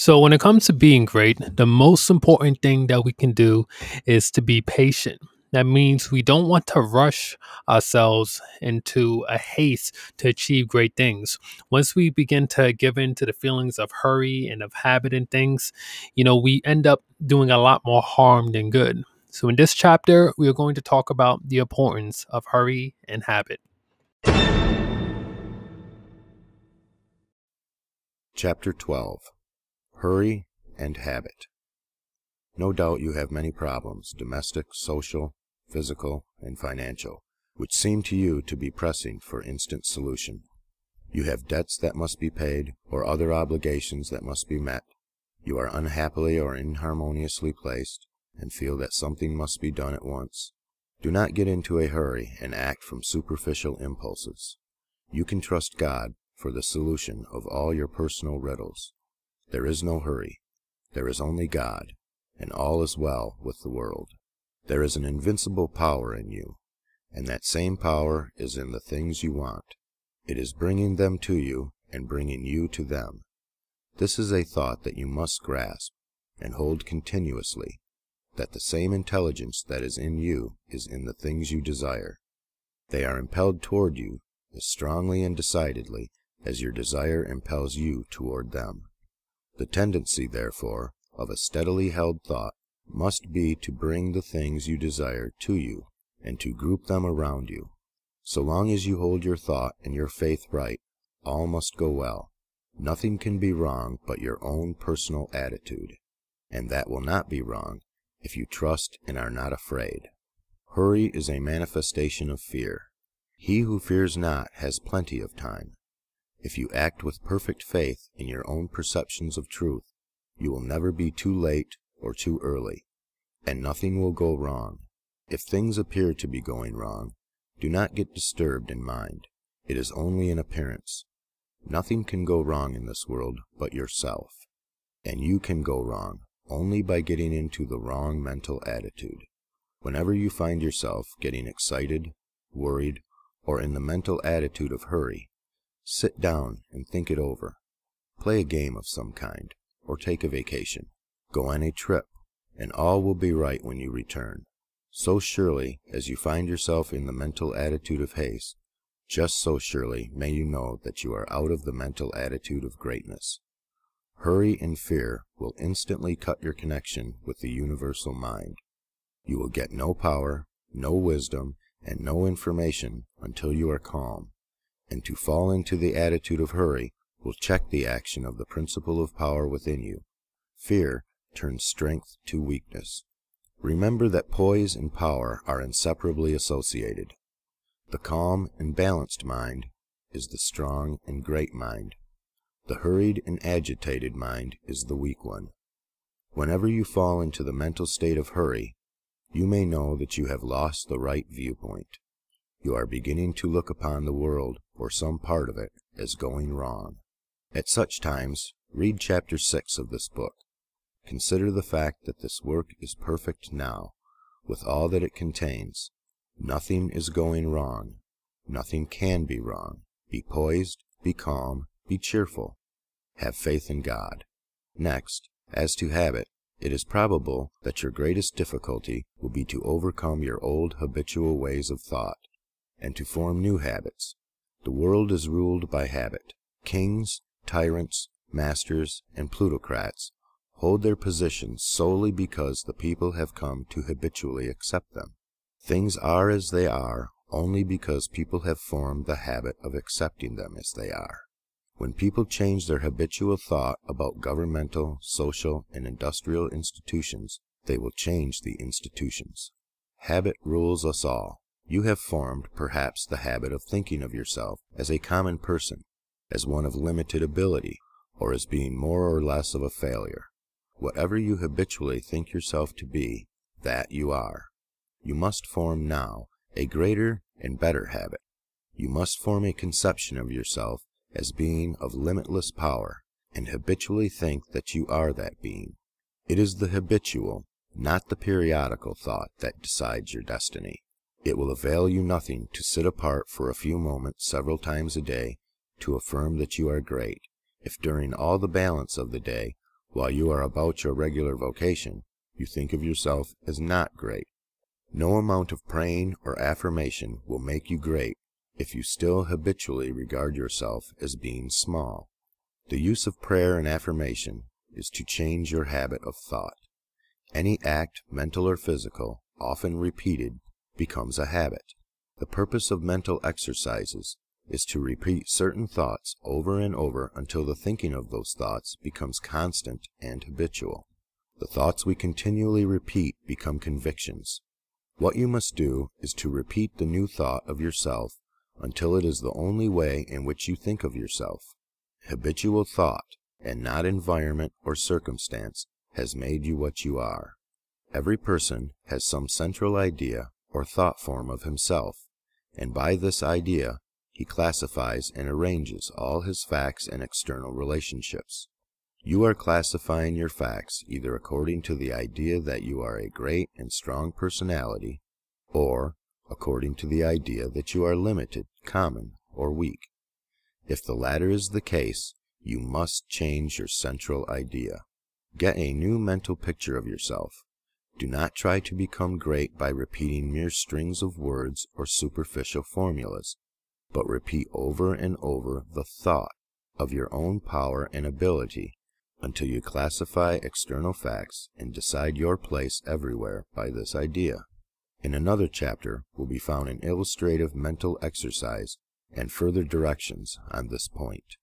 So, when it comes to being great, the most important thing that we can do is to be patient. That means we don't want to rush ourselves into a haste to achieve great things. Once we begin to give in to the feelings of hurry and of habit and things, you know, we end up doing a lot more harm than good. So, in this chapter, we are going to talk about the importance of hurry and habit. Chapter 12 Hurry and Habit. No doubt you have many problems, domestic, social, physical, and financial, which seem to you to be pressing for instant solution. You have debts that must be paid, or other obligations that must be met. You are unhappily or inharmoniously placed, and feel that something must be done at once. Do not get into a hurry and act from superficial impulses. You can trust God for the solution of all your personal riddles. There is no hurry. There is only God, and all is well with the world. There is an invincible power in you, and that same power is in the things you want. It is bringing them to you and bringing you to them. This is a thought that you must grasp and hold continuously, that the same intelligence that is in you is in the things you desire. They are impelled toward you as strongly and decidedly as your desire impels you toward them. The tendency, therefore, of a steadily held thought must be to bring the things you desire to you and to group them around you. So long as you hold your thought and your faith right, all must go well. Nothing can be wrong but your own personal attitude, and that will not be wrong if you trust and are not afraid. Hurry is a manifestation of fear. He who fears not has plenty of time. If you act with perfect faith in your own perceptions of truth, you will never be too late or too early, and nothing will go wrong. If things appear to be going wrong, do not get disturbed in mind. It is only an appearance. Nothing can go wrong in this world but yourself, and you can go wrong only by getting into the wrong mental attitude. Whenever you find yourself getting excited, worried, or in the mental attitude of hurry, Sit down and think it over. Play a game of some kind, or take a vacation. Go on a trip, and all will be right when you return. So surely as you find yourself in the mental attitude of haste, just so surely may you know that you are out of the mental attitude of greatness. Hurry and fear will instantly cut your connection with the universal mind. You will get no power, no wisdom, and no information until you are calm and to fall into the attitude of hurry will check the action of the principle of power within you. Fear turns strength to weakness. Remember that poise and power are inseparably associated. The calm and balanced mind is the strong and great mind. The hurried and agitated mind is the weak one. Whenever you fall into the mental state of hurry, you may know that you have lost the right viewpoint. You are beginning to look upon the world, or some part of it, as going wrong. At such times, read chapter 6 of this book. Consider the fact that this work is perfect now, with all that it contains. Nothing is going wrong. Nothing can be wrong. Be poised, be calm, be cheerful. Have faith in God. Next, as to habit, it is probable that your greatest difficulty will be to overcome your old habitual ways of thought and to form new habits. The world is ruled by habit. Kings, tyrants, masters, and plutocrats hold their positions solely because the people have come to habitually accept them. Things are as they are only because people have formed the habit of accepting them as they are. When people change their habitual thought about governmental, social, and industrial institutions, they will change the institutions. Habit rules us all. You have formed, perhaps, the habit of thinking of yourself as a common person, as one of limited ability, or as being more or less of a failure. Whatever you habitually think yourself to be, that you are. You must form now a greater and better habit. You must form a conception of yourself as being of limitless power, and habitually think that you are that being. It is the habitual, not the periodical thought that decides your destiny. It will avail you nothing to sit apart for a few moments several times a day to affirm that you are great, if during all the balance of the day while you are about your regular vocation, you think of yourself as not great. No amount of praying or affirmation will make you great if you still habitually regard yourself as being small. The use of prayer and affirmation is to change your habit of thought. Any act, mental or physical, often repeated, becomes a habit. The purpose of mental exercises is to repeat certain thoughts over and over until the thinking of those thoughts becomes constant and habitual. The thoughts we continually repeat become convictions. What you must do is to repeat the new thought of yourself until it is the only way in which you think of yourself. Habitual thought, and not environment or circumstance, has made you what you are. Every person has some central idea or thought form of himself, and by this idea he classifies and arranges all his facts and external relationships. You are classifying your facts either according to the idea that you are a great and strong personality, or according to the idea that you are limited, common, or weak. If the latter is the case, you must change your central idea. Get a new mental picture of yourself. Do not try to become great by repeating mere strings of words or superficial formulas, but repeat over and over the thought of your own power and ability until you classify external facts and decide your place everywhere by this idea. In another chapter will be found an illustrative mental exercise and further directions on this point.